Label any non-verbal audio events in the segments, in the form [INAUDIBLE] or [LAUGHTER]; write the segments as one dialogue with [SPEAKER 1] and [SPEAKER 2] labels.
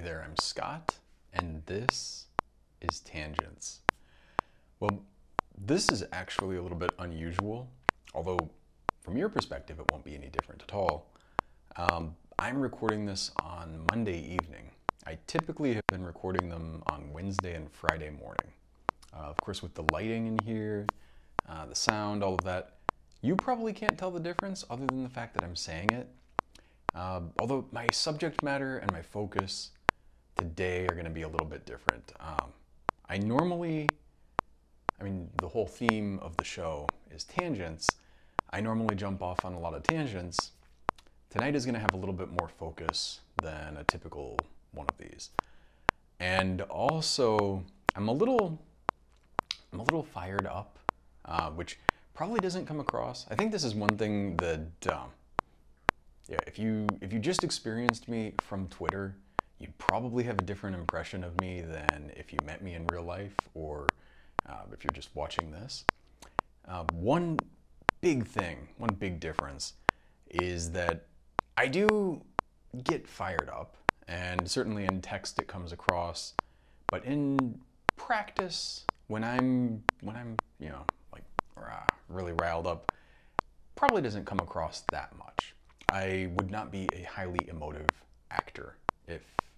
[SPEAKER 1] Hey there, I'm Scott, and this is Tangents. Well, this is actually a little bit unusual, although from your perspective, it won't be any different at all. Um, I'm recording this on Monday evening. I typically have been recording them on Wednesday and Friday morning. Uh, of course, with the lighting in here, uh, the sound, all of that, you probably can't tell the difference other than the fact that I'm saying it. Uh, although my subject matter and my focus today are going to be a little bit different. Um, I normally, I mean, the whole theme of the show is tangents. I normally jump off on a lot of tangents. Tonight is going to have a little bit more focus than a typical one of these. And also, I'm a little, I'm a little fired up, uh, which probably doesn't come across. I think this is one thing that, um, yeah, if you if you just experienced me from Twitter, you'd probably have a different impression of me than if you met me in real life or uh, if you're just watching this. Uh, one big thing, one big difference, is that I do get fired up, and certainly in text it comes across, but in practice, when I'm when I'm you know like rah, really riled up, probably doesn't come across that much. I would not be a highly emotive actor if you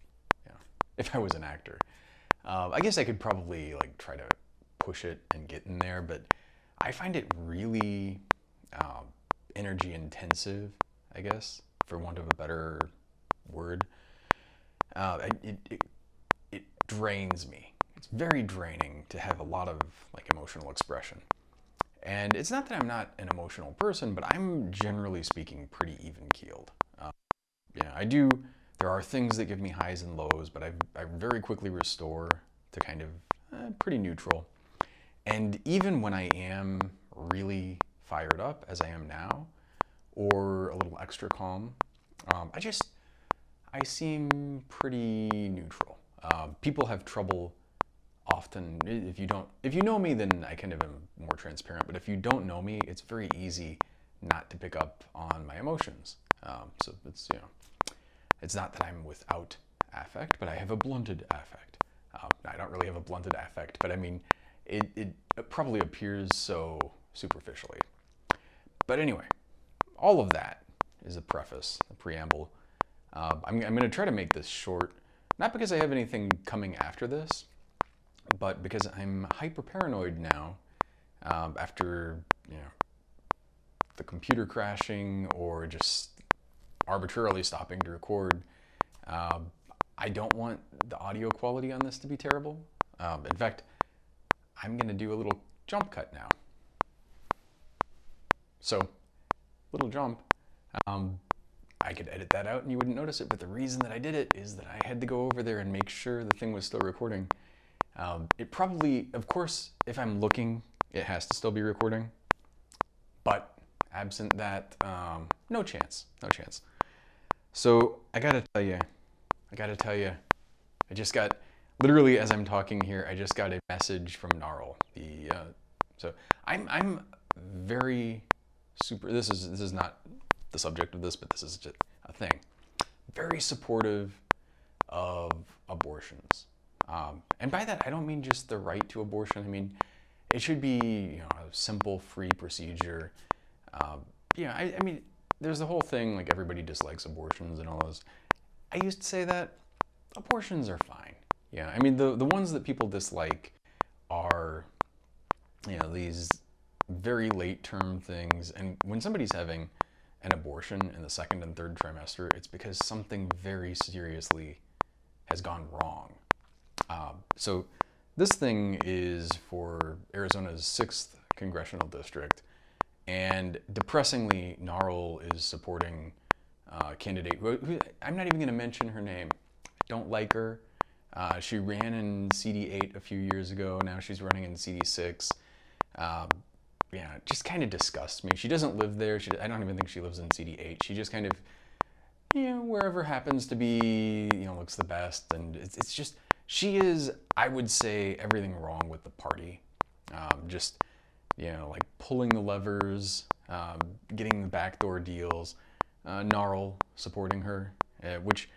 [SPEAKER 1] if I was an actor. Uh, I guess I could probably like try to push it and get in there, but I find it really um, energy intensive. I guess, for want of a better word, uh, it, it it drains me. It's very draining to have a lot of like emotional expression. And it's not that I'm not an emotional person, but I'm generally speaking pretty even keeled. Uh, yeah, I do. There are things that give me highs and lows, but I, I very quickly restore to kind of eh, pretty neutral. And even when I am really fired up, as I am now, or a little extra calm, um, I just I seem pretty neutral. Uh, people have trouble often if you don't if you know me then i kind of am more transparent but if you don't know me it's very easy not to pick up on my emotions um, so it's you know it's not that i'm without affect but i have a blunted affect. Um, i don't really have a blunted affect but i mean it, it, probably appears so superficially. But anyway all of that is a preface a preamble. Uh, i'm, I'm going to try to make this short not because i have anything coming after this but because I'm hyper paranoid now, um, after you know the computer crashing or just arbitrarily stopping to record, um, I don't want the audio quality on this to be terrible. Um, in fact, I'm going to do a little jump cut now. So, little jump. Um, I could edit that out and you wouldn't notice it, but the reason that I did it is that I had to go over there and make sure the thing was still recording. Um, it probably, of course, if I'm looking, it has to still be recording. But absent that, um, no chance, no chance. So I gotta tell you, I gotta tell you, I just got, literally as I'm talking here, I just got a message from NARAL. The uh, so I'm I'm very super. This is this is not the subject of this, but this is just a thing. Very supportive of abortions. Um, and by that, I don't mean just the right to abortion. I mean, it should be you know, a simple, free procedure. Um, yeah, I, I mean, there's the whole thing like everybody dislikes abortions and all those. I used to say that abortions are fine. Yeah, I mean, the, the ones that people dislike are, you know, these very late term things. And when somebody's having an abortion in the second and third trimester, it's because something very seriously has gone wrong. Um, so this thing is for Arizona's sixth congressional district, and depressingly, NARAL is supporting a candidate who, who I'm not even going to mention her name. Don't like her. Uh, she ran in CD8 a few years ago. Now she's running in CD6. Um, yeah, just kind of disgusts me. She doesn't live there. She, I don't even think she lives in CD8. She just kind of, you know, wherever happens to be, you know, looks the best. And it's, it's just, she is, I would say, everything wrong with the party. Um, just, you know, like pulling the levers, um, getting the backdoor deals, uh, NARAL supporting her, uh, which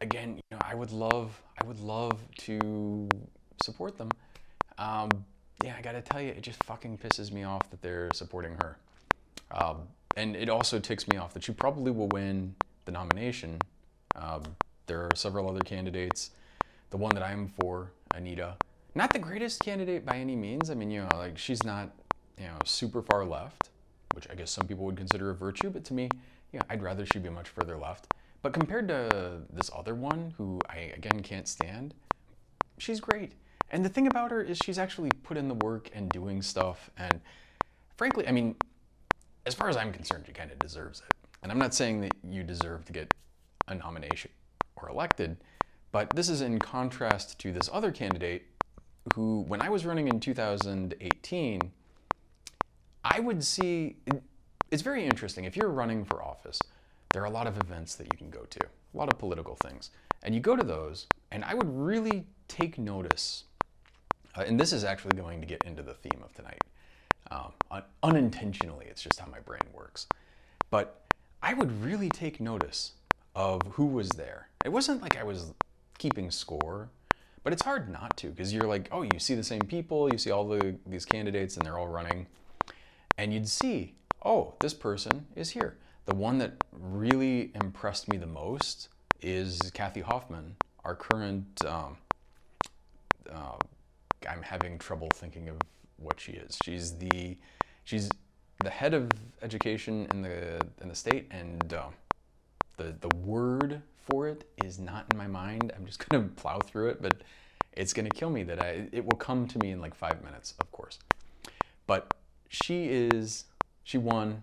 [SPEAKER 1] again, you know, I would love, I would love to support them. Um, yeah, I gotta tell you, it just fucking pisses me off that they're supporting her. Um, and it also ticks me off that she probably will win the nomination. Um, there are several other candidates. The one that I'm for, Anita, not the greatest candidate by any means. I mean, you know, like she's not, you know, super far left, which I guess some people would consider a virtue, but to me, yeah, I'd rather she be much further left. But compared to this other one, who I again can't stand, she's great. And the thing about her is she's actually put in the work and doing stuff. And frankly, I mean, as far as I'm concerned, she kind of deserves it. And I'm not saying that you deserve to get a nomination or elected, but this is in contrast to this other candidate who, when I was running in 2018, I would see it's very interesting. If you're running for office, there are a lot of events that you can go to, a lot of political things. And you go to those, and I would really take notice. Uh, and this is actually going to get into the theme of tonight. Um, un- unintentionally, it's just how my brain works. But I would really take notice of who was there. It wasn't like I was keeping score, but it's hard not to because you're like, oh, you see the same people, you see all the these candidates, and they're all running, and you'd see, oh, this person is here. The one that really impressed me the most is Kathy Hoffman, our current. Um, uh, I'm having trouble thinking of what she is. She's the she's the head of education in the in the state, and uh, the the word for it is not in my mind. I'm just [LAUGHS] gonna plow through it, but it's gonna kill me that I it will come to me in like five minutes, of course. But she is she won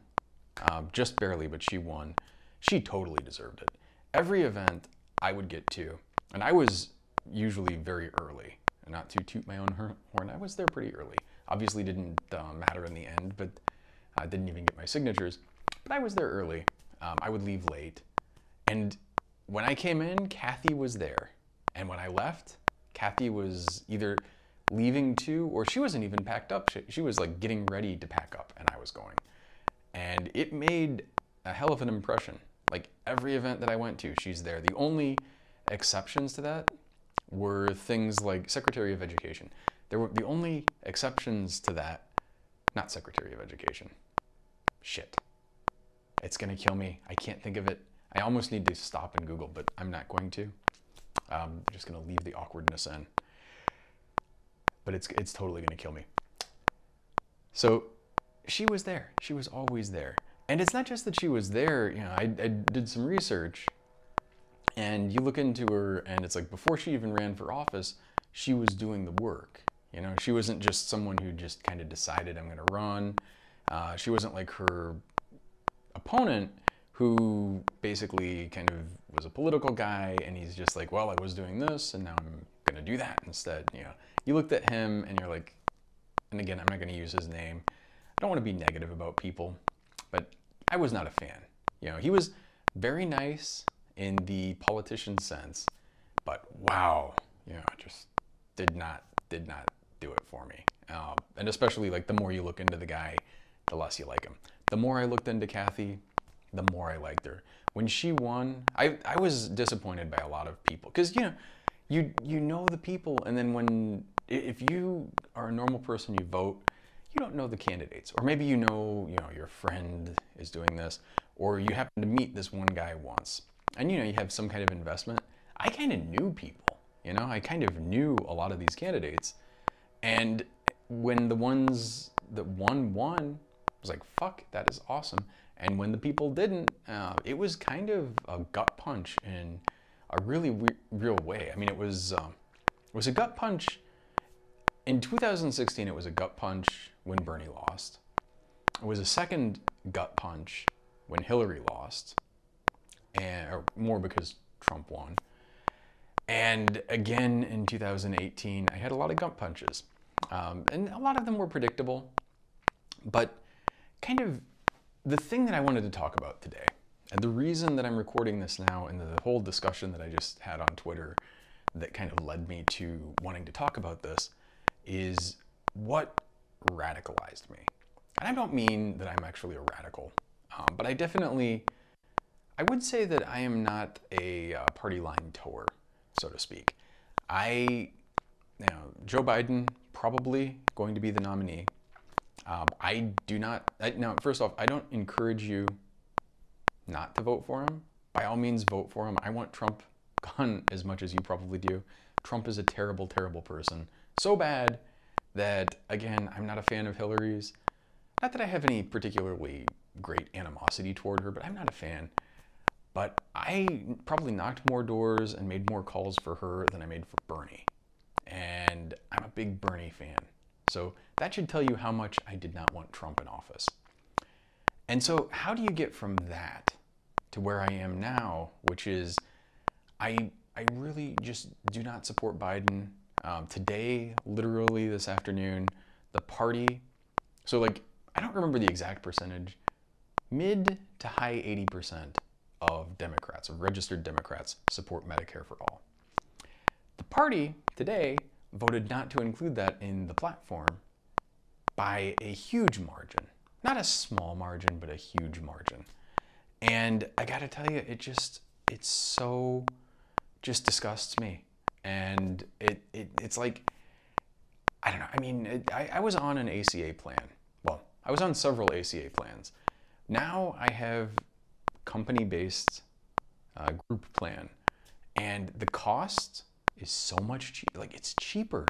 [SPEAKER 1] um, just barely, but she won. She totally deserved it. Every event I would get to, and I was usually very early. Not to toot my own horn, I was there pretty early. Obviously, didn't uh, matter in the end, but I didn't even get my signatures. But I was there early. Um, I would leave late, and when I came in, Kathy was there, and when I left, Kathy was either leaving too, or she wasn't even packed up. She, she was like getting ready to pack up, and I was going and it made a hell of an impression. Like every event that I went to, she's there. The only exceptions to that were things like Secretary of Education. There were the only exceptions to that, not Secretary of Education. Shit. It's gonna kill me. I can't think of it. I almost need to stop and Google, but I'm not going to. I'm um, just gonna leave the awkwardness in. But it's it's totally gonna kill me. So she was there. She was always there. And it's not just that she was there, you know, I, I did some research and you look into her and it's like before she even ran for office, she was doing the work. You know, she wasn't just someone who just kind of decided I'm going to run. Uh, she wasn't like her opponent who basically kind of was a political guy and he's just like, well, I was doing this and now I'm going to do that instead. You know, you looked at him and you're like, and again, I'm not going to use his name, I don't want to be negative about people, but I was not a fan. You know, he was very nice in the politician sense, but wow, you know, just did not did not do it for me. Um, and especially like the more you look into the guy, the less you like him. The more I looked into Kathy, the more I liked her. When she won, I, I was disappointed by a lot of people because you know you you know the people, and then when if you are a normal person, you vote you don't know the candidates, or maybe you know, you know, your friend is doing this, or you happen to meet this one guy once, and you know, you have some kind of investment. I kind of knew people, you know, I kind of knew a lot of these candidates, and when the ones that won won, I was like, fuck, that is awesome. And when the people didn't, uh, it was kind of a gut punch in a really real way. I mean, it was um, it was a gut punch. In 2016, it was a gut punch when Bernie lost. It was a second gut punch when Hillary lost, and or more because Trump won. And again in 2018, I had a lot of gut punches, um, and a lot of them were predictable. But kind of the thing that I wanted to talk about today, and the reason that I'm recording this now, and the whole discussion that I just had on Twitter that kind of led me to wanting to talk about this, is what radicalized me. And I don't mean that I'm actually a radical, um, but I definitely, I would say that I am not a uh, party line tower, so to speak. I, you know, Joe Biden probably going to be the nominee. Um, I do not. I, now, first off, I don't encourage you not to vote for him. By all means, vote for him. I want Trump [LAUGHS] gone as much as you probably do. Trump is a terrible, terrible person. So bad that, again, I'm not a fan of Hillary's. Not that I have any particularly great animosity toward her, but I'm not a fan. But I probably knocked more doors and made more calls for her than I made for Bernie. And I'm a big Bernie fan. So that should tell you how much I did not want Trump in office. And so, how do you get from that to where I am now, which is I, I really just do not support Biden. Um, today, literally this afternoon, the party, so like, I don't remember the exact percentage, mid to high 80% of Democrats, or registered Democrats, support Medicare for all. The party today voted not to include that in the platform by a huge margin. Not a small margin, but a huge margin. And I gotta tell you, it just, it's so, just disgusts me. And it, it it's like, I don't know, I mean, it, I, I was on an ACA plan. Well, I was on several ACA plans. Now I have company based uh, group plan. And the cost is so much cheaper. Like, it's cheaper.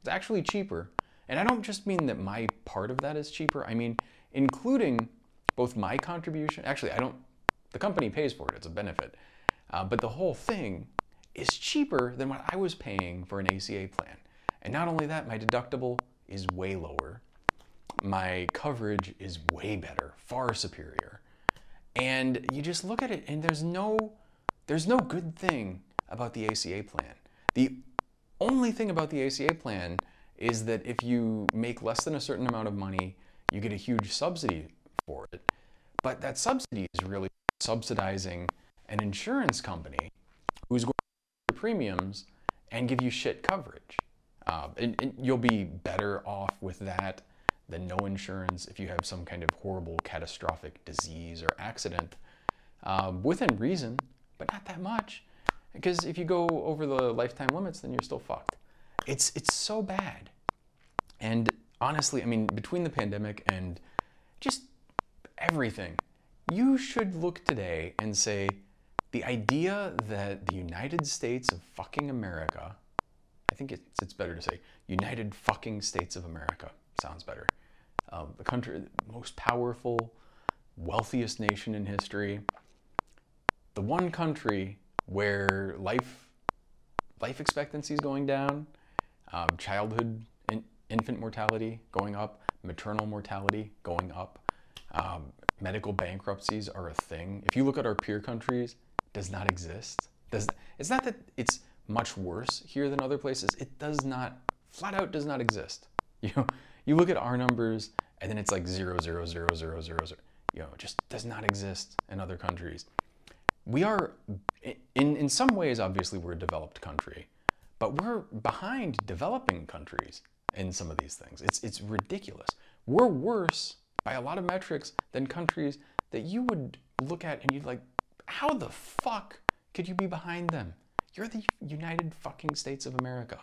[SPEAKER 1] It's actually cheaper. And I don't just mean that my part of that is cheaper, I mean, including both my contribution. Actually, I don't, the company pays for it, it's a benefit. Uh, but the whole thing is cheaper than what I was paying for an ACA plan. And not only that, my deductible is way lower. My coverage is way better, far superior. And you just look at it and there's no there's no good thing about the ACA plan. The only thing about the ACA plan is that if you make less than a certain amount of money, you get a huge subsidy for it. But that subsidy is really subsidizing an insurance company premiums and give you shit coverage. Uh, and, and you'll be better off with that than no insurance if you have some kind of horrible catastrophic disease or accident um, within reason, but not that much. Because if you go over the lifetime limits, then you're still fucked. It's it's so bad. And honestly, I mean, between the pandemic and just everything, you should look today and say the idea that the United States of fucking America, I think it's, it's better to say United fucking States of America, sounds better. Uh, the country, most powerful, wealthiest nation in history, the one country where life life expectancy is going down, um, childhood in, infant mortality going up, maternal mortality going up, um, medical bankruptcies are a thing. If you look at our peer countries, does not exist. Does it's not that it's much worse here than other places. It does not flat out does not exist. [LAUGHS] You know, you look at our numbers and then it's like zero zero zero zero zero zero. You know, just does not exist in other countries. We are in in some ways obviously we're a developed country, but we're behind developing countries in some of these things. It's it's ridiculous. We're worse by a lot of metrics than countries that you would look at and you'd like, how the fuck could you be behind them? You're the United fucking States of America.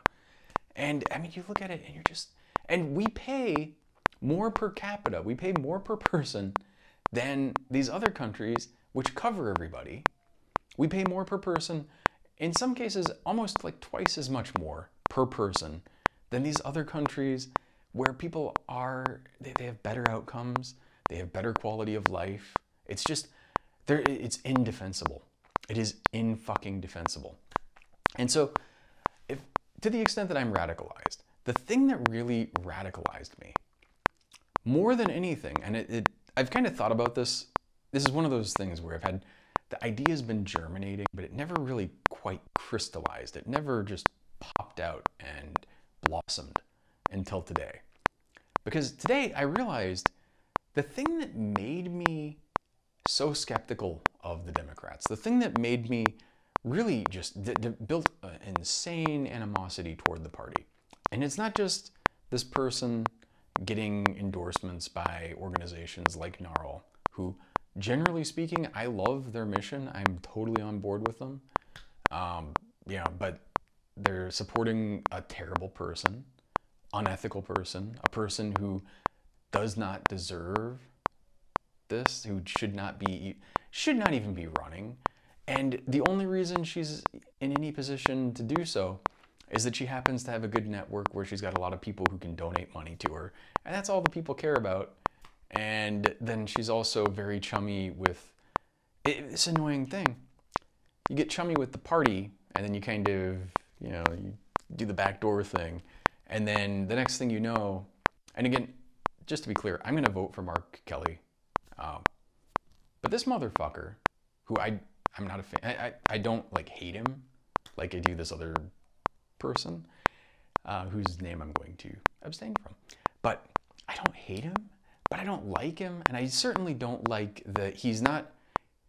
[SPEAKER 1] And I mean, you look at it and you're just, and we pay more per capita, we pay more per person than these other countries which cover everybody. We pay more per person, in some cases, almost like twice as much more per person than these other countries where people are they, they have better outcomes they have better quality of life it's just there it's indefensible. It is in fucking defensible. And so if to the extent that i'm radicalized the thing that really radicalized me more than anything and it, it i've kind of thought about this this is one of those things where i've had the idea has been germinating but it never really quite crystallized. It never just popped out and blossomed until today. Because today I realized the thing that made me so skeptical of the Democrats, the thing that made me really just built an insane animosity toward the party. And it's not just this person getting endorsements by organizations like NARAL, who generally speaking, I love their mission. I'm totally on board with them. Um, but they're supporting a terrible person, unethical person, a person who does not deserve this, who should not be should not even be running. And the only reason she's in any position to do so is that she happens to have a good network where she's got a lot of people who can donate money to her. And that's all the people care about. And then she's also very chummy with it, this annoying thing. You get chummy with the party, and then you kind of, you know, you do the backdoor thing. And then the next thing you know, and again, just to be clear, I'm going to vote for Mark Kelly. Um, but this motherfucker, who I I'm not a fan, I, I, I don't like hate him like I do this other person uh, whose name I'm going to abstain from. But I don't hate him, but I don't like him, and I certainly don't like that he's not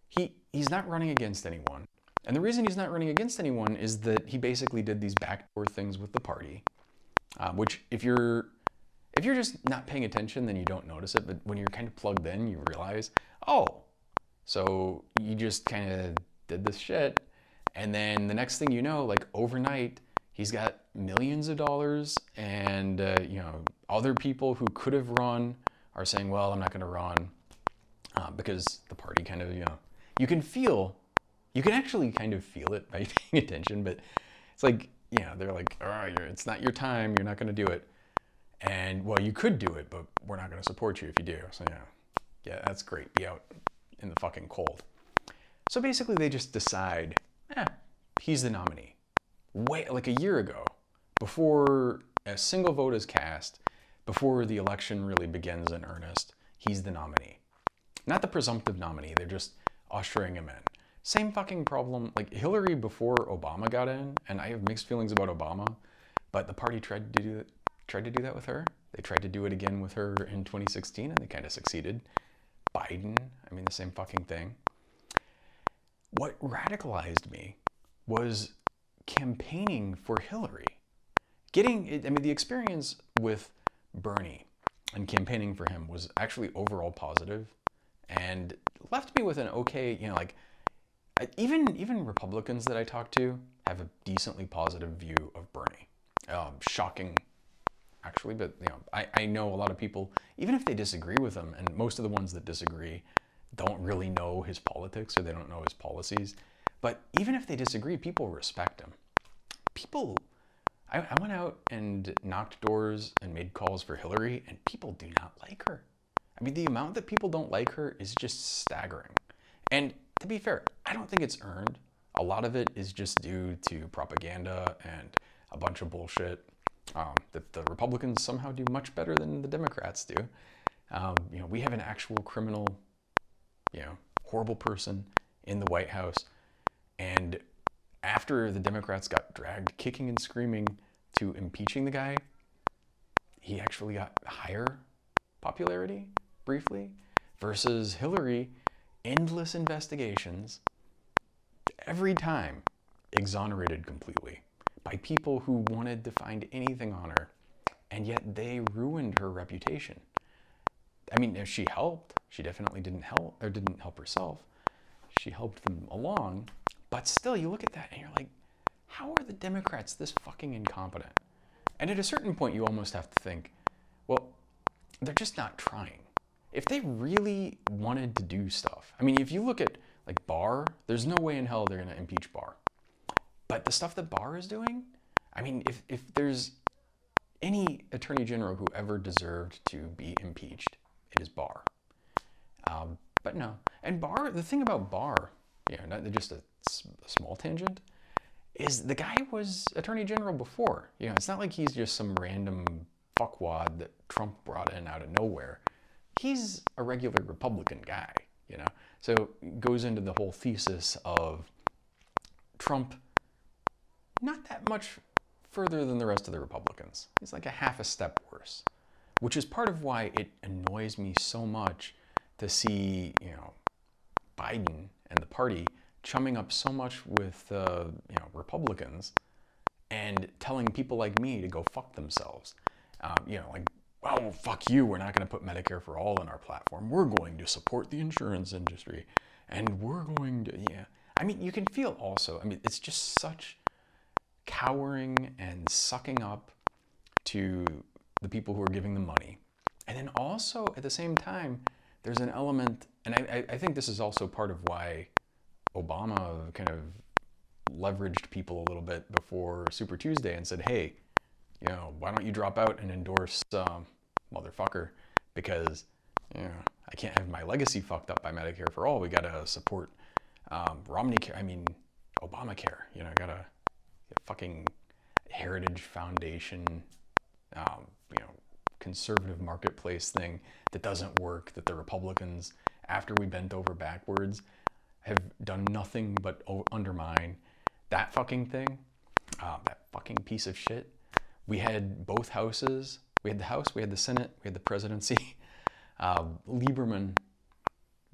[SPEAKER 1] he he's not running against anyone. And the reason he's not running against anyone is that he basically did these backdoor things with the party, uh, which if you're if you're just not paying attention, then you don't notice it. But when you're kind of plugged in, you realize, oh, so you just kind of did this shit. And then the next thing you know, like overnight, he's got millions of dollars, and uh, you know other people who could have run are saying, "Well, I'm not going to run," uh, because the party kind of you know you can feel, you can actually kind of feel it by [LAUGHS] paying attention, but it's like you know they're like, "All right, it's not your time. You're not going to do it," and well, you could do it, but we're not going to support you if you do. So yeah, yeah, that's great. Be out in the fucking cold. So basically, they just decide, eh, he's the nominee. Wait, like a year ago, before a single vote is cast, before the election really begins in earnest, he's the nominee. Not the presumptive nominee, they're just ushering him in. Same fucking problem. Like Hillary before Obama got in, and I have mixed feelings about Obama, but the party tried to do tried to do that with her. They tried to do it again with her in 2016, and they kind of succeeded. Biden, I mean, the same fucking thing. What radicalized me was campaigning for Hillary. Getting, I mean, the experience with Bernie and campaigning for him was actually overall positive and left me with an okay, you know, like even even Republicans that I talk to have a decently positive view of Bernie. Um, shocking, actually, but you know, I, I know a lot of people, even if they disagree with him, and most of the ones that disagree don't really know his politics or they don't know his policies. But even if they disagree, people respect him. People, I, I went out and knocked doors and made calls for Hillary, and people do not like her. I mean, the amount that people don't like her is just staggering. And to be fair, I don't think it's earned. A lot of it is just due to propaganda and a bunch of bullshit um, that the Republicans somehow do much better than the Democrats do. Um, you know, we have an actual criminal, you know, horrible person in the White House, and after the Democrats got dragged kicking and screaming to impeaching the guy, he actually got higher popularity briefly versus Hillary, endless investigations, every time exonerated completely by people who wanted to find anything on her, and yet they ruined her reputation. I mean, if she helped, she definitely didn't help or didn't help herself. She helped them along, but still, you look at that and you're like, how are the Democrats this fucking incompetent? And at a certain point, you almost have to think, well, they're just not trying. If they really wanted to do stuff, I mean, if you look at like Barr, there's no way in hell they're going to impeach Barr. But the stuff that Barr is doing, I mean, if, if there's any attorney general who ever deserved to be impeached, it is Barr. Um, but no. And Barr, the thing about Barr, you know, just a, a small tangent, is the guy was attorney general before. You know, it's not like he's just some random fuckwad that Trump brought in out of nowhere. He's a regular Republican guy, you know. So goes into the whole thesis of Trump not that much further than the rest of the Republicans. He's like a half a step worse, which is part of why it annoys me so much to see, you know, Biden and the party chumming up so much with, uh, you know, Republicans and telling people like me to go fuck themselves. Um, you know, like oh, fuck you, we're not going to put Medicare for all in our platform. We're going to support the insurance industry and we're going to, yeah. I mean, you can feel also, I mean, it's just such cowering and sucking up to the people who are giving them money. And then also at the same time, there's an element, and I, I think this is also part of why Obama kind of leveraged people a little bit before Super Tuesday and said, hey, you know, why don't you drop out and endorse um, motherfucker? Because, you know, I can't have my legacy fucked up by Medicare for all. We got to support um, Romney care. I mean, Obamacare. You know, got to fucking Heritage Foundation, um, you know, conservative marketplace thing that doesn't work. That the Republicans, after we bent over backwards, have done nothing but undermine that fucking thing. Uh, that fucking piece of shit. We had both houses. We had the House, we had the Senate, we had the presidency. [LAUGHS] Uh, Lieberman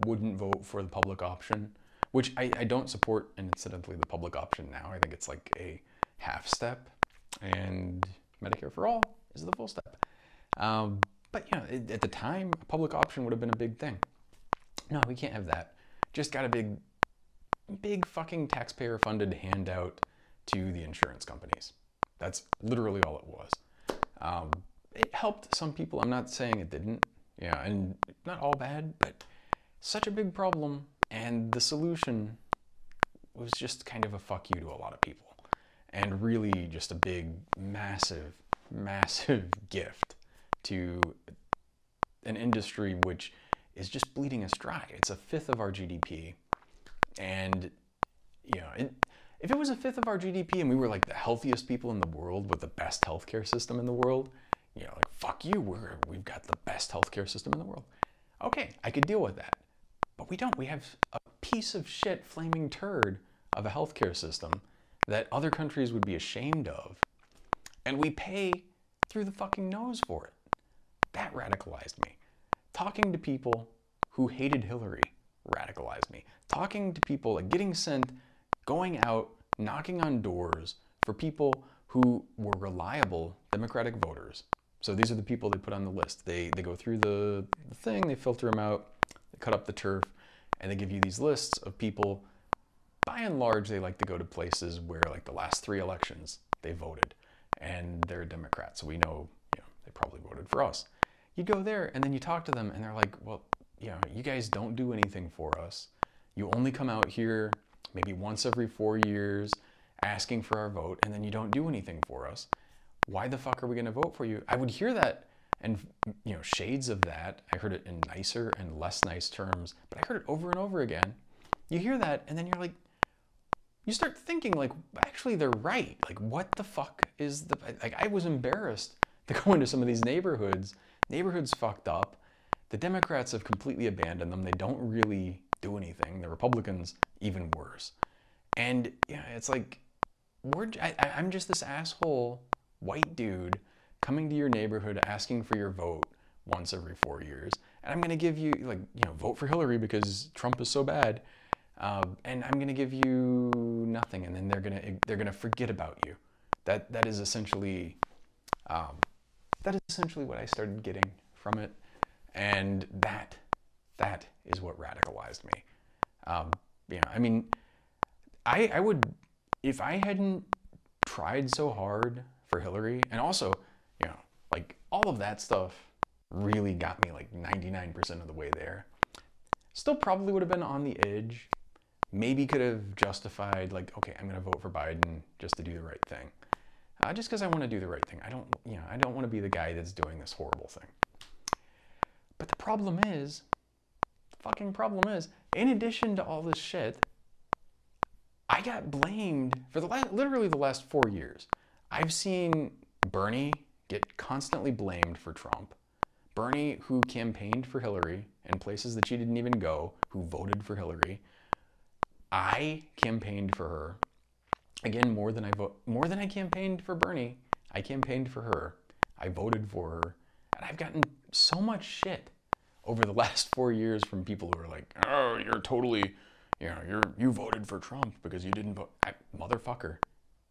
[SPEAKER 1] wouldn't vote for the public option, which I, I don't support, and incidentally, the public option now. I think it's like a half step, and Medicare for all is the full step. Um, but you know, at the time, a public option would have been a big thing. No, we can't have that. Just got a big, big fucking taxpayer-funded handout to the insurance companies. That's literally all it was. Um, it helped some people. I'm not saying it didn't. Yeah, and not all bad, but such a big problem. And the solution was just kind of a fuck you to a lot of people and really just a big, massive, [LAUGHS] massive gift to an industry which is just bleeding us dry. It's a fifth of our GDP. And, you know, it, if it was a fifth of our GDP and we were like the healthiest people in the world with the best healthcare system in the world, you know, like, fuck you, we're, we've got the best healthcare system in the world. Okay, I could deal with that. But we don't. We have a piece of shit flaming turd of a healthcare system that other countries would be ashamed of, and we pay through the fucking nose for it. That radicalized me. Talking to people who hated Hillary radicalized me. Talking to people, like getting sent, going out, knocking on doors for people who were reliable Democratic voters. So these are the people they put on the list. They, they go through the, the thing, they filter them out, cut up the turf, and they give you these lists of people by and large, they like to go to places where, like the last three elections, they voted, and they're Democrats, so we know, you know, they probably voted for us. You go there, and then you talk to them, and they're like, "Well, you know, you guys don't do anything for us. You only come out here maybe once every four years, asking for our vote, and then you don't do anything for us. Why the fuck are we going to vote for you?" I would hear that and you know shades of that i heard it in nicer and less nice terms but i heard it over and over again. You hear that and then you're like you start thinking like actually they're right. Like what the fuck is the like i was embarrassed [LAUGHS] to go into some of these neighborhoods. Neighborhoods fucked up. The democrats have completely abandoned them. They don't really do anything. The republicans even worse. And yeah it's like we're I, i'm just this asshole white dude coming to your neighborhood asking for your vote once every four years and i'm going to give you like you know vote for hillary because trump is so bad um, and I'm going to give you nothing, and then they're going to they're going to forget about you. That that is essentially um, that is essentially what I started getting from it, and that that is what radicalized me. Um, you know, I mean, I I would if I hadn't tried so hard for Hillary, and also, you know, like all of that stuff really got me like 99% of the way there. Still probably would have been on the edge maybe could have justified like, okay, I'm going to vote for Biden just to do the right thing. Uh, just because I want to do the right thing. I don't, you know, I don't want to be the guy that's doing this horrible thing. But the problem is, the fucking problem is, in addition to all this shit, I got blamed for the last, literally the last four years. I've seen Bernie get constantly blamed for Trump. Bernie, who campaigned for Hillary in places that she didn't even go, who voted for Hillary, I campaigned for her. Again, more than I vote, more than I campaigned for Bernie. I campaigned for her. I voted for her, and I've gotten so much shit over the [LAUGHS] last four years from people who are like, "Oh, you're totally, you know, you're you voted for Trump because you didn't vote, I, motherfucker."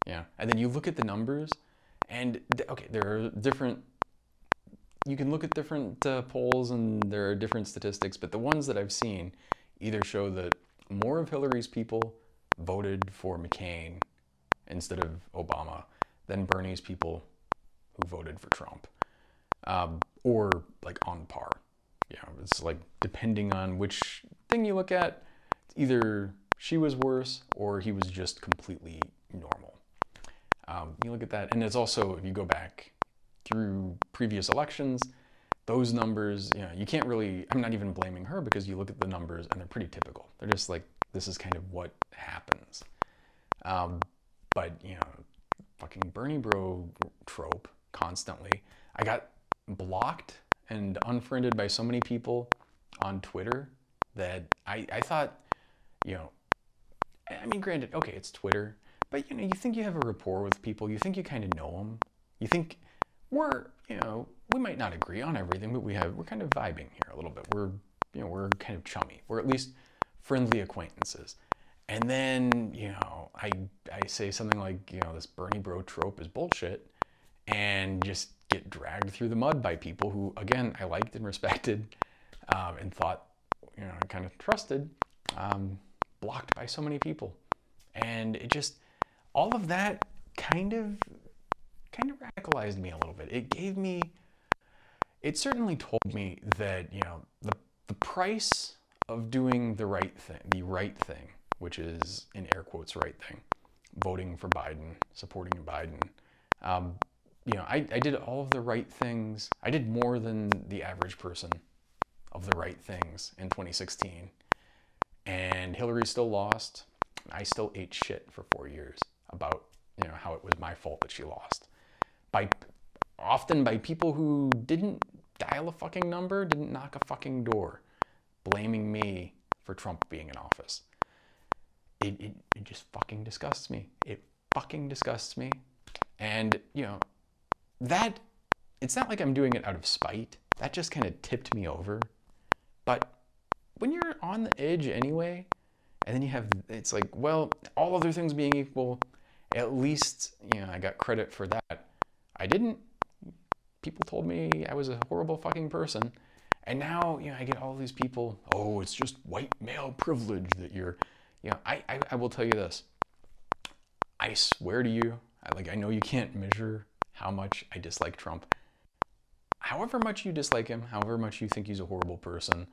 [SPEAKER 1] Yeah, and then you look at the numbers, and okay, there are different you can look at different uh, polls and there are different statistics, but the ones that I've seen either show that more of Hillary's people voted for McCain instead of Obama than Bernie's people who voted for Trump, um, or like on par. Know, it's like depending on which thing you look at, either she was worse or he was just completely normal. Um, you look at that, and it's also if you go back through previous elections, those numbers, you know, you can't really. I'm not even blaming her because you look at the numbers and they're pretty typical. They're just like this is kind of what happens. Um, but you know, fucking Bernie bro trope constantly. I got blocked and unfriended by so many people on Twitter that I, I thought, you know, I mean, granted, okay, it's Twitter, but you know, you think you have a rapport with people, you think you kind of know them, you think we're, you know, we might not agree on everything, but we have, we're kind of vibing here a little bit. We're, you know, we're kind of chummy. We're at least friendly acquaintances. And then, you know, I, I say something like, you know, this Bernie bro trope is bullshit and just get dragged through the mud by people who, again, I liked and respected um, and thought, you know, I kind of trusted, um, blocked by so many people. And it just, all of that kind of, kind of radicalized me a little bit. It gave me, it certainly told me that, you know, the, the price of doing the right thing, the right thing, which is in air quotes right thing, voting for Biden, supporting Biden. Um, you know, I, I did all of the right things. I did more than the average person of the right things in 2016. And Hillary still lost. I still ate shit for four years about, you know, how it was my fault that she lost. By often by people who didn't dial a fucking number, didn't knock a fucking door, blaming me for Trump being in office. It, it, it just fucking disgusts me. It fucking disgusts me. And, you know, that it's not like I'm doing it out of spite. That just kind of tipped me over. But when you're on the edge anyway, and then you have it's like, well, all other things being equal, at least you know I got credit for that. I didn't. People told me I was a horrible fucking person, and now you know I get all these people. Oh, it's just white male privilege that you're. You know, I I, I will tell you this. I swear to you, I, like I know you can't measure how much I dislike Trump. However much you dislike him, however much you think he's a horrible person,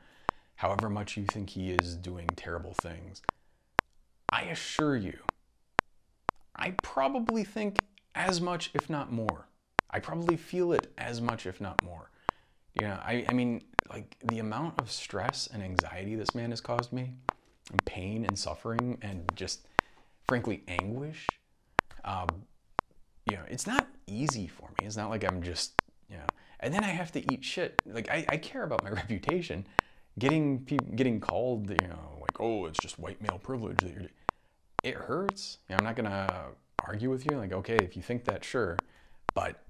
[SPEAKER 1] however much you think he is doing terrible things, I assure you, I probably think as much, if not more. I probably feel it as much, if not more. You know, I, I mean, like the amount of stress and anxiety this man has caused me, and pain and suffering, and just frankly anguish. Um, you know, it's not easy for me. It's not like I'm just, you know, and then I have to eat shit. Like I, I care about my [LAUGHS] reputation. Getting getting called, you know, like oh, it's just white male privilege that you're. It hurts. You know, I'm not gonna argue with you. Like okay, if you think that, sure, but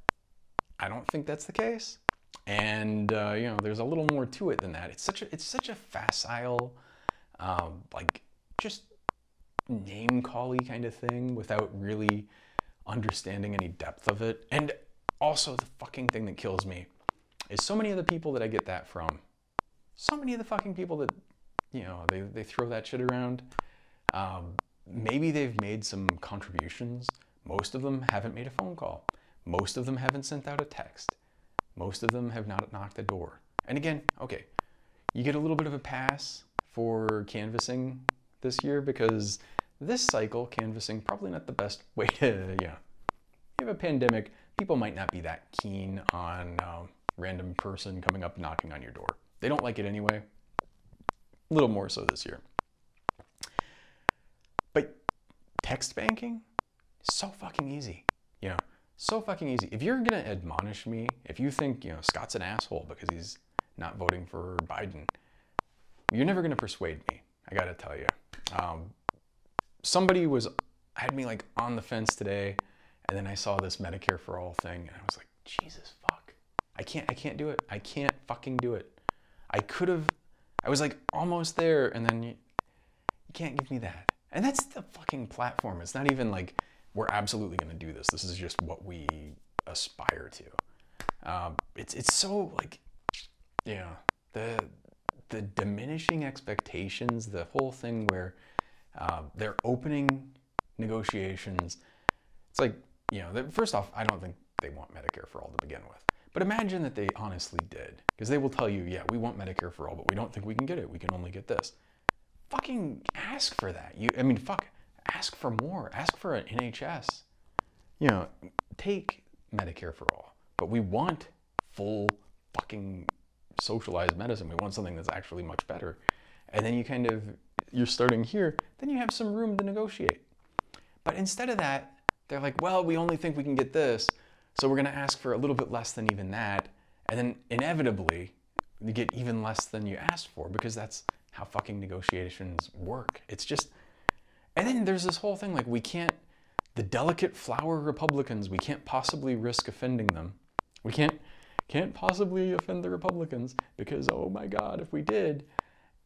[SPEAKER 1] I don't think that's the case. And uh, you know, there's a little more to it than that. It's such a it's such a facile, um, like just name cally kind of thing without really understanding any depth of it. And also, the fucking thing that kills me is so many of the people that I get that from, so many of the fucking people that, you know, they, they throw that shit around. Um, maybe they've made some contributions. Most of them haven't made a phone call. Most of them haven't sent out a text. Most of them have not knocked the door. And again, okay, you get a little bit of a pass for canvassing this year because this cycle, canvassing, probably not the best way to, know, you have a pandemic, people might not be that keen on um, random person coming up knocking on your door. They don't like it anyway. A little more so this year. But text banking, so fucking easy. You know, so fucking easy. If you're gonna admonish me, if you think, you know, Scott's an asshole because he's not voting for Biden, you're never gonna persuade me. I gotta tell you. Um, somebody was had me like on the fence today, and then I saw this Medicare for all thing, and I was like, Jesus fuck, I can't, I can't do it. I can't fucking do it. I could have, I was like almost there, and then you, you can't give me that. And that's the fucking platform. It's not even like we're absolutely going to do this. This is just what we aspire to. Um, it's it's so like, yeah, the the diminishing expectations, the whole thing where uh, they're opening negotiations. It's like you know, first off, I don't think they want Medicare for all to begin with. But imagine that they honestly did, because they will tell you, yeah, we want Medicare for all, but we don't think we can get it. We can only get this. Fucking ask for that. You, I mean, fuck, ask for more. Ask for an NHS. You know, take Medicare for all, but we want full fucking socialized medicine. We want something that's actually much better. And then you kind of, you're starting here, then you have some room to negotiate. But instead of that, they're like, well, we only think we can get this. So we're going to ask for a little bit less than even that. And then inevitably, you get even less than you asked for because that's how fucking negotiations work. It's just, and then there's this whole thing like, we can't, the delicate flower Republicans, we can't possibly risk offending them. We can't, can't possibly offend the Republicans because, oh my God, if we did.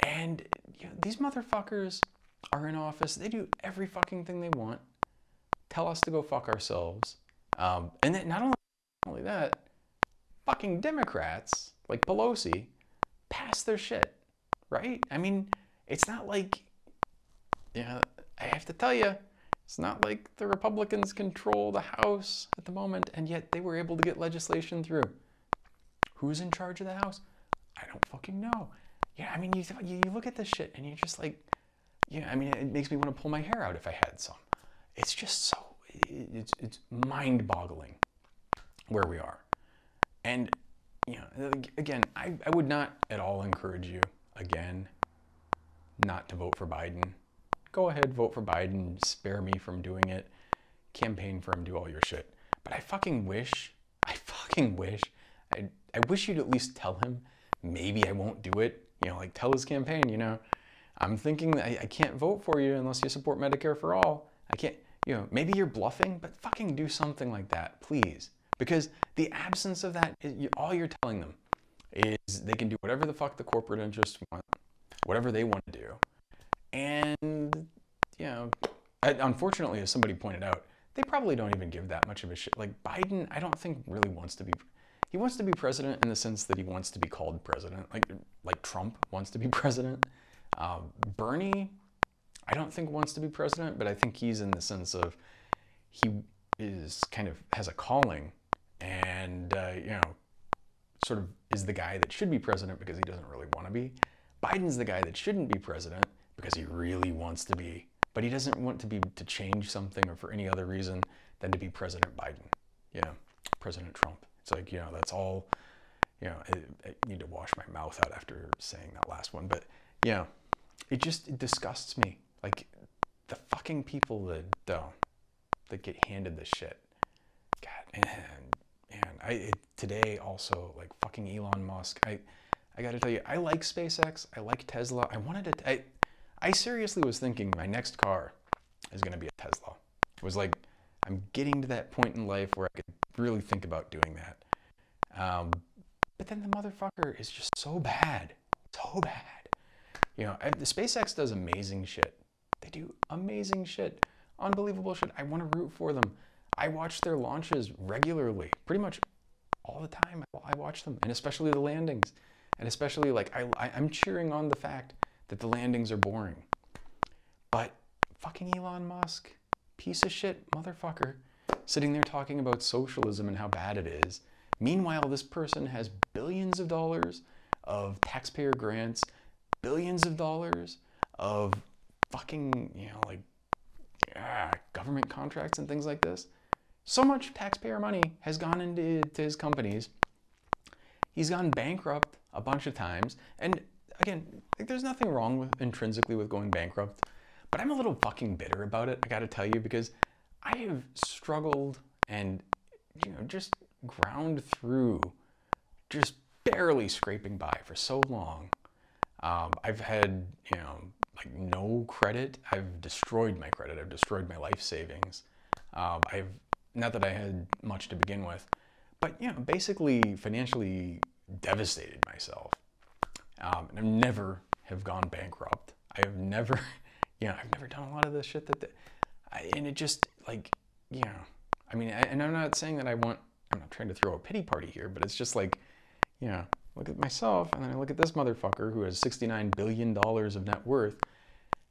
[SPEAKER 1] And you know, these motherfuckers are in office. They do every fucking thing they want. Tell us to go fuck ourselves. Um, and then not only, not only that, fucking Democrats like Pelosi pass their shit, right? I mean, it's not like, you know, I have to tell you, it's not like the Republicans control the House at the moment, and yet they were able to get legislation through. Who's in charge of the House? I don't fucking know. Yeah, I mean, you, you look at this shit and you're just like, yeah, I mean, it makes me want to pull my hair out if I had some. It's just so, it's, it's mind boggling where we are. And, you know, again, I, I would not at all encourage you, again, not to vote for Biden. Go ahead, vote for Biden, spare me from doing it, campaign for him, do all your shit. But I fucking wish, I fucking wish, I, I wish you'd at least tell him, maybe I won't do it. You know, like tell his campaign, you know, I'm thinking I, I can't vote for you unless you support Medicare for all. I can't, you know, maybe you're bluffing, but fucking do something like that, please. Because the absence of that, is, all you're telling them is they can do whatever the fuck the corporate interests want, whatever they want to do. And, you know, unfortunately, as somebody pointed out, they probably don't even give that much of a shit. Like Biden, I don't think really wants to be. He wants to be president in the sense that he wants to be called president, like like Trump wants to be [LAUGHS] president. Uh, Bernie, I don't think wants to be president, but I think he's in the sense of he is kind of has a calling and, uh, you know, sort of is the guy that should be president because he doesn't really want to be. Biden's the guy that shouldn't be president because he really wants to be, but he doesn't want to be to change something or for any other reason than to be President Biden, you know, President Trump. It's like, you know, that's all, you know, I, I need to wash my mouth out after saying that last one, but, you know, it just it disgusts me. Like the fucking people that don't that get handed this shit. God, and I it, today also like fucking Elon Musk. I I got to tell you, I like SpaceX. I like Tesla. I wanted to. I I seriously was thinking my next car is to be a Tesla. It was like I'm getting to that point in life where I could really think about doing that. Um, but then the motherfucker is just so bad, so bad. You know, the SpaceX does amazing shit. They do amazing shit, unbelievable shit. I want to root for them. I watch their launches regularly, pretty much all the time. I watch them, and especially the landings, and especially like I, I'm cheering on the fact that the landings are boring. But fucking Elon Musk, piece of shit motherfucker, sitting there talking about socialism and how bad it is. Meanwhile, this person has billions of dollars of taxpayer grants billions of dollars of fucking, you know, like yeah, government contracts and things like this. So much taxpayer money has gone into his companies. He's gone bankrupt a bunch of times. And again, like, there's nothing wrong with intrinsically with going bankrupt, but I'm a little fucking bitter about it, I gotta tell you, because I have struggled and, you know, just ground through, just barely scraping by for so long um, I've had, you know, like no credit. I've destroyed my credit. I've destroyed my life savings. Um, I've not that I had much to begin with, but know, basically financially devastated myself. Um, and I never have gone bankrupt. I have never, [LAUGHS] you know, I've never done a lot of the shit that, the, I, and it just like, you know, I mean, I, and I'm not saying that I want, I'm not trying to throw a pity party here, but it's just like, you know, look at myself and then I look at this motherfucker who has 69 billion dollars of net worth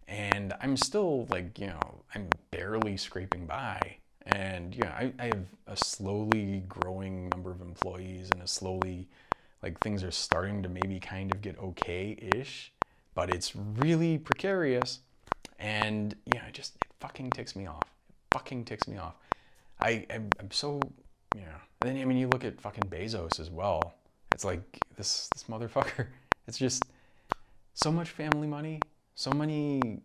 [SPEAKER 1] and I'm still like, you know, I'm barely scraping by. And yeah, I, I have a slowly growing number of employees and a slowly like things are starting to maybe kind of get okay-ish, but it's really precarious. And yeah, it just it fucking ticks me off. It fucking ticks me off. I I'm, I'm so yeah. And then I mean you look at fucking Bezos as well. It's like this this motherfucker. [LAUGHS] It's just so much family money, so many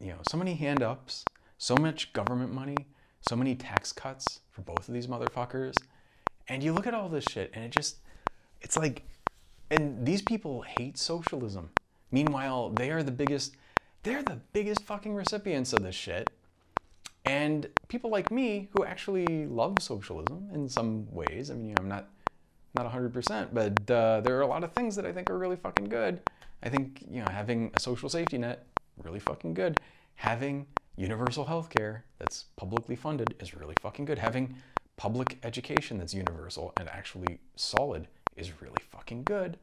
[SPEAKER 1] you know, so many hand ups, so much government money, so many tax cuts for both of these motherfuckers. And you look at all this shit and it just it's like and these people hate socialism. Meanwhile, they are the biggest they're the biggest fucking recipients of this shit. And people like me who actually love socialism in some ways. I mean, you know, I'm not not 100%, but uh, there are a lot of things that I think are really fucking good. I think, you know, having a social safety net, really fucking good. Having universal health care that's publicly funded is really fucking good. Having public education that's universal and actually solid is really fucking good.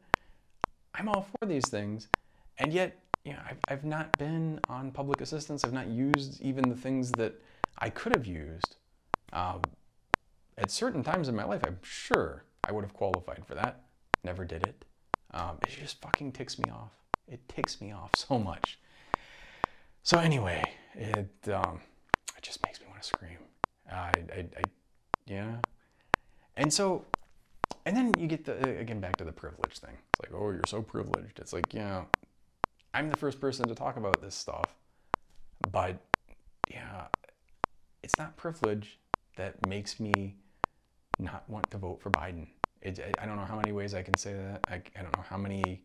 [SPEAKER 1] I'm all for these things. And yet, you know, I've, I've not been on public assistance. I've not used even the things that I could have used. Um, at certain times in my life, I'm sure I would have qualified for that. Never did it. Um, it just fucking ticks me off. It ticks me off so much. So anyway, it um, it just makes me want to scream. Uh, I, I, I, yeah. And so, and then you get the again back to the privilege thing. It's like, oh, you're so privileged. It's like, yeah, I'm the first person to talk about this stuff, but yeah, it's not privilege that makes me not want to vote for Biden. It, I don't know how many ways I can say that. I, I don't know how many.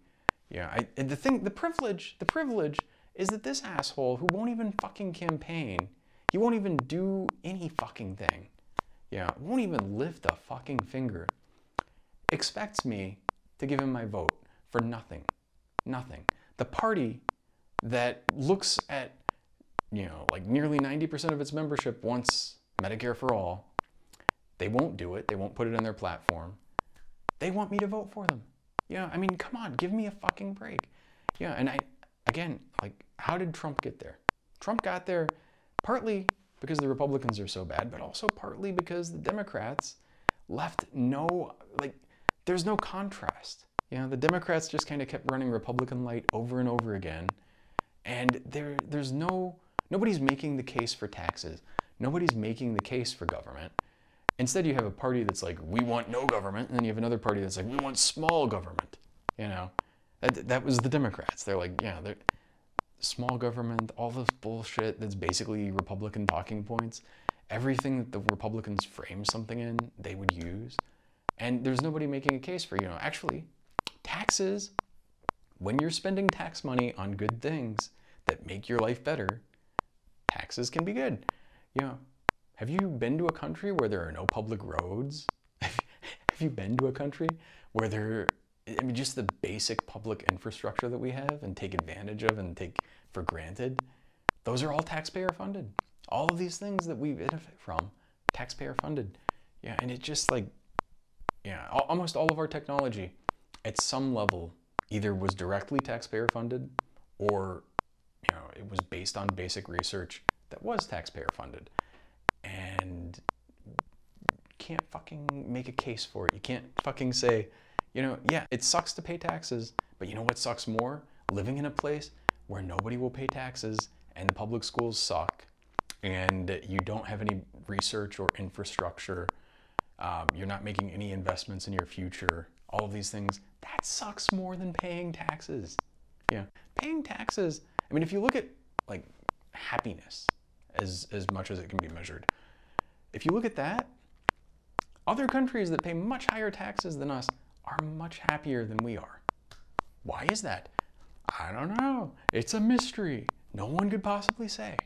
[SPEAKER 1] Yeah, I, the thing, the privilege, the privilege is that this asshole who won't even fucking campaign, he won't even do any fucking thing. Yeah, won't even lift a fucking finger. Expects me to give him my vote for nothing. Nothing. The party that looks at, you know, like nearly 90% of its membership wants Medicare for all. They won't do it. They won't put it in their platform. They want me to vote for them. Yeah, I mean, come on, give me a fucking break. Yeah, and I, again, like, how did Trump get there? Trump got there partly because the Republicans are so bad, but also partly because the Democrats left no, like, there's no contrast. You know, the Democrats just kind of kept running Republican light over and over again. And there, there's no, nobody's making the case for taxes. Nobody's making the case for government. Instead, you have a party that's like, we want no government, and then you have another party that's like, we want small government. You know, Uh, that, that was the Democrats. They're like, yeah, they're small government, all this bullshit that's basically Republican talking points. Everything that the Republicans frame something in, they would use. And there's nobody making a case for, you know, actually, taxes, when you're spending tax money on good things that make your life better, taxes can be good. You know, have you been to a country where there are no public roads? [LAUGHS] Have you been to a country where there, I mean, just the basic public infrastructure that we have and take advantage of and take for granted, those are all taxpayer funded. All of these things that we benefit from, taxpayer funded. Yeah, and it just like, yeah, almost all of our technology at some level either was directly taxpayer funded or, you know, it was based on basic research that was taxpayer funded and can't fucking make a case for it. You can't fucking say, you know, yeah, it sucks to pay taxes, but you know what sucks more? Living in a place where nobody will pay taxes and the public schools suck and you don't have any research or infrastructure. Um, you're not making any investments in your future. All of these things, that sucks more than paying taxes. Yeah, paying taxes. I mean, if you look at like happiness, as, as much as it can be measured. If you look at that, other countries that pay much higher taxes than us are much happier than we are. Why is that? I don't know. It's a mystery. No one could possibly say.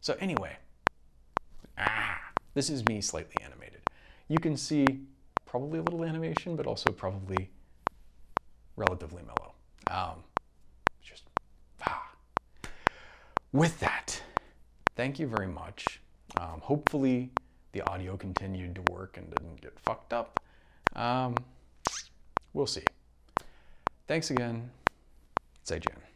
[SPEAKER 1] So, anyway, ah, this is me slightly animated. You can see probably a little animation, but also probably relatively mellow. Um, just, ah. With that, thank you very much. Um, hopefully, the audio continued to work and didn't get fucked up. Um, we'll see. Thanks again. Say Jan.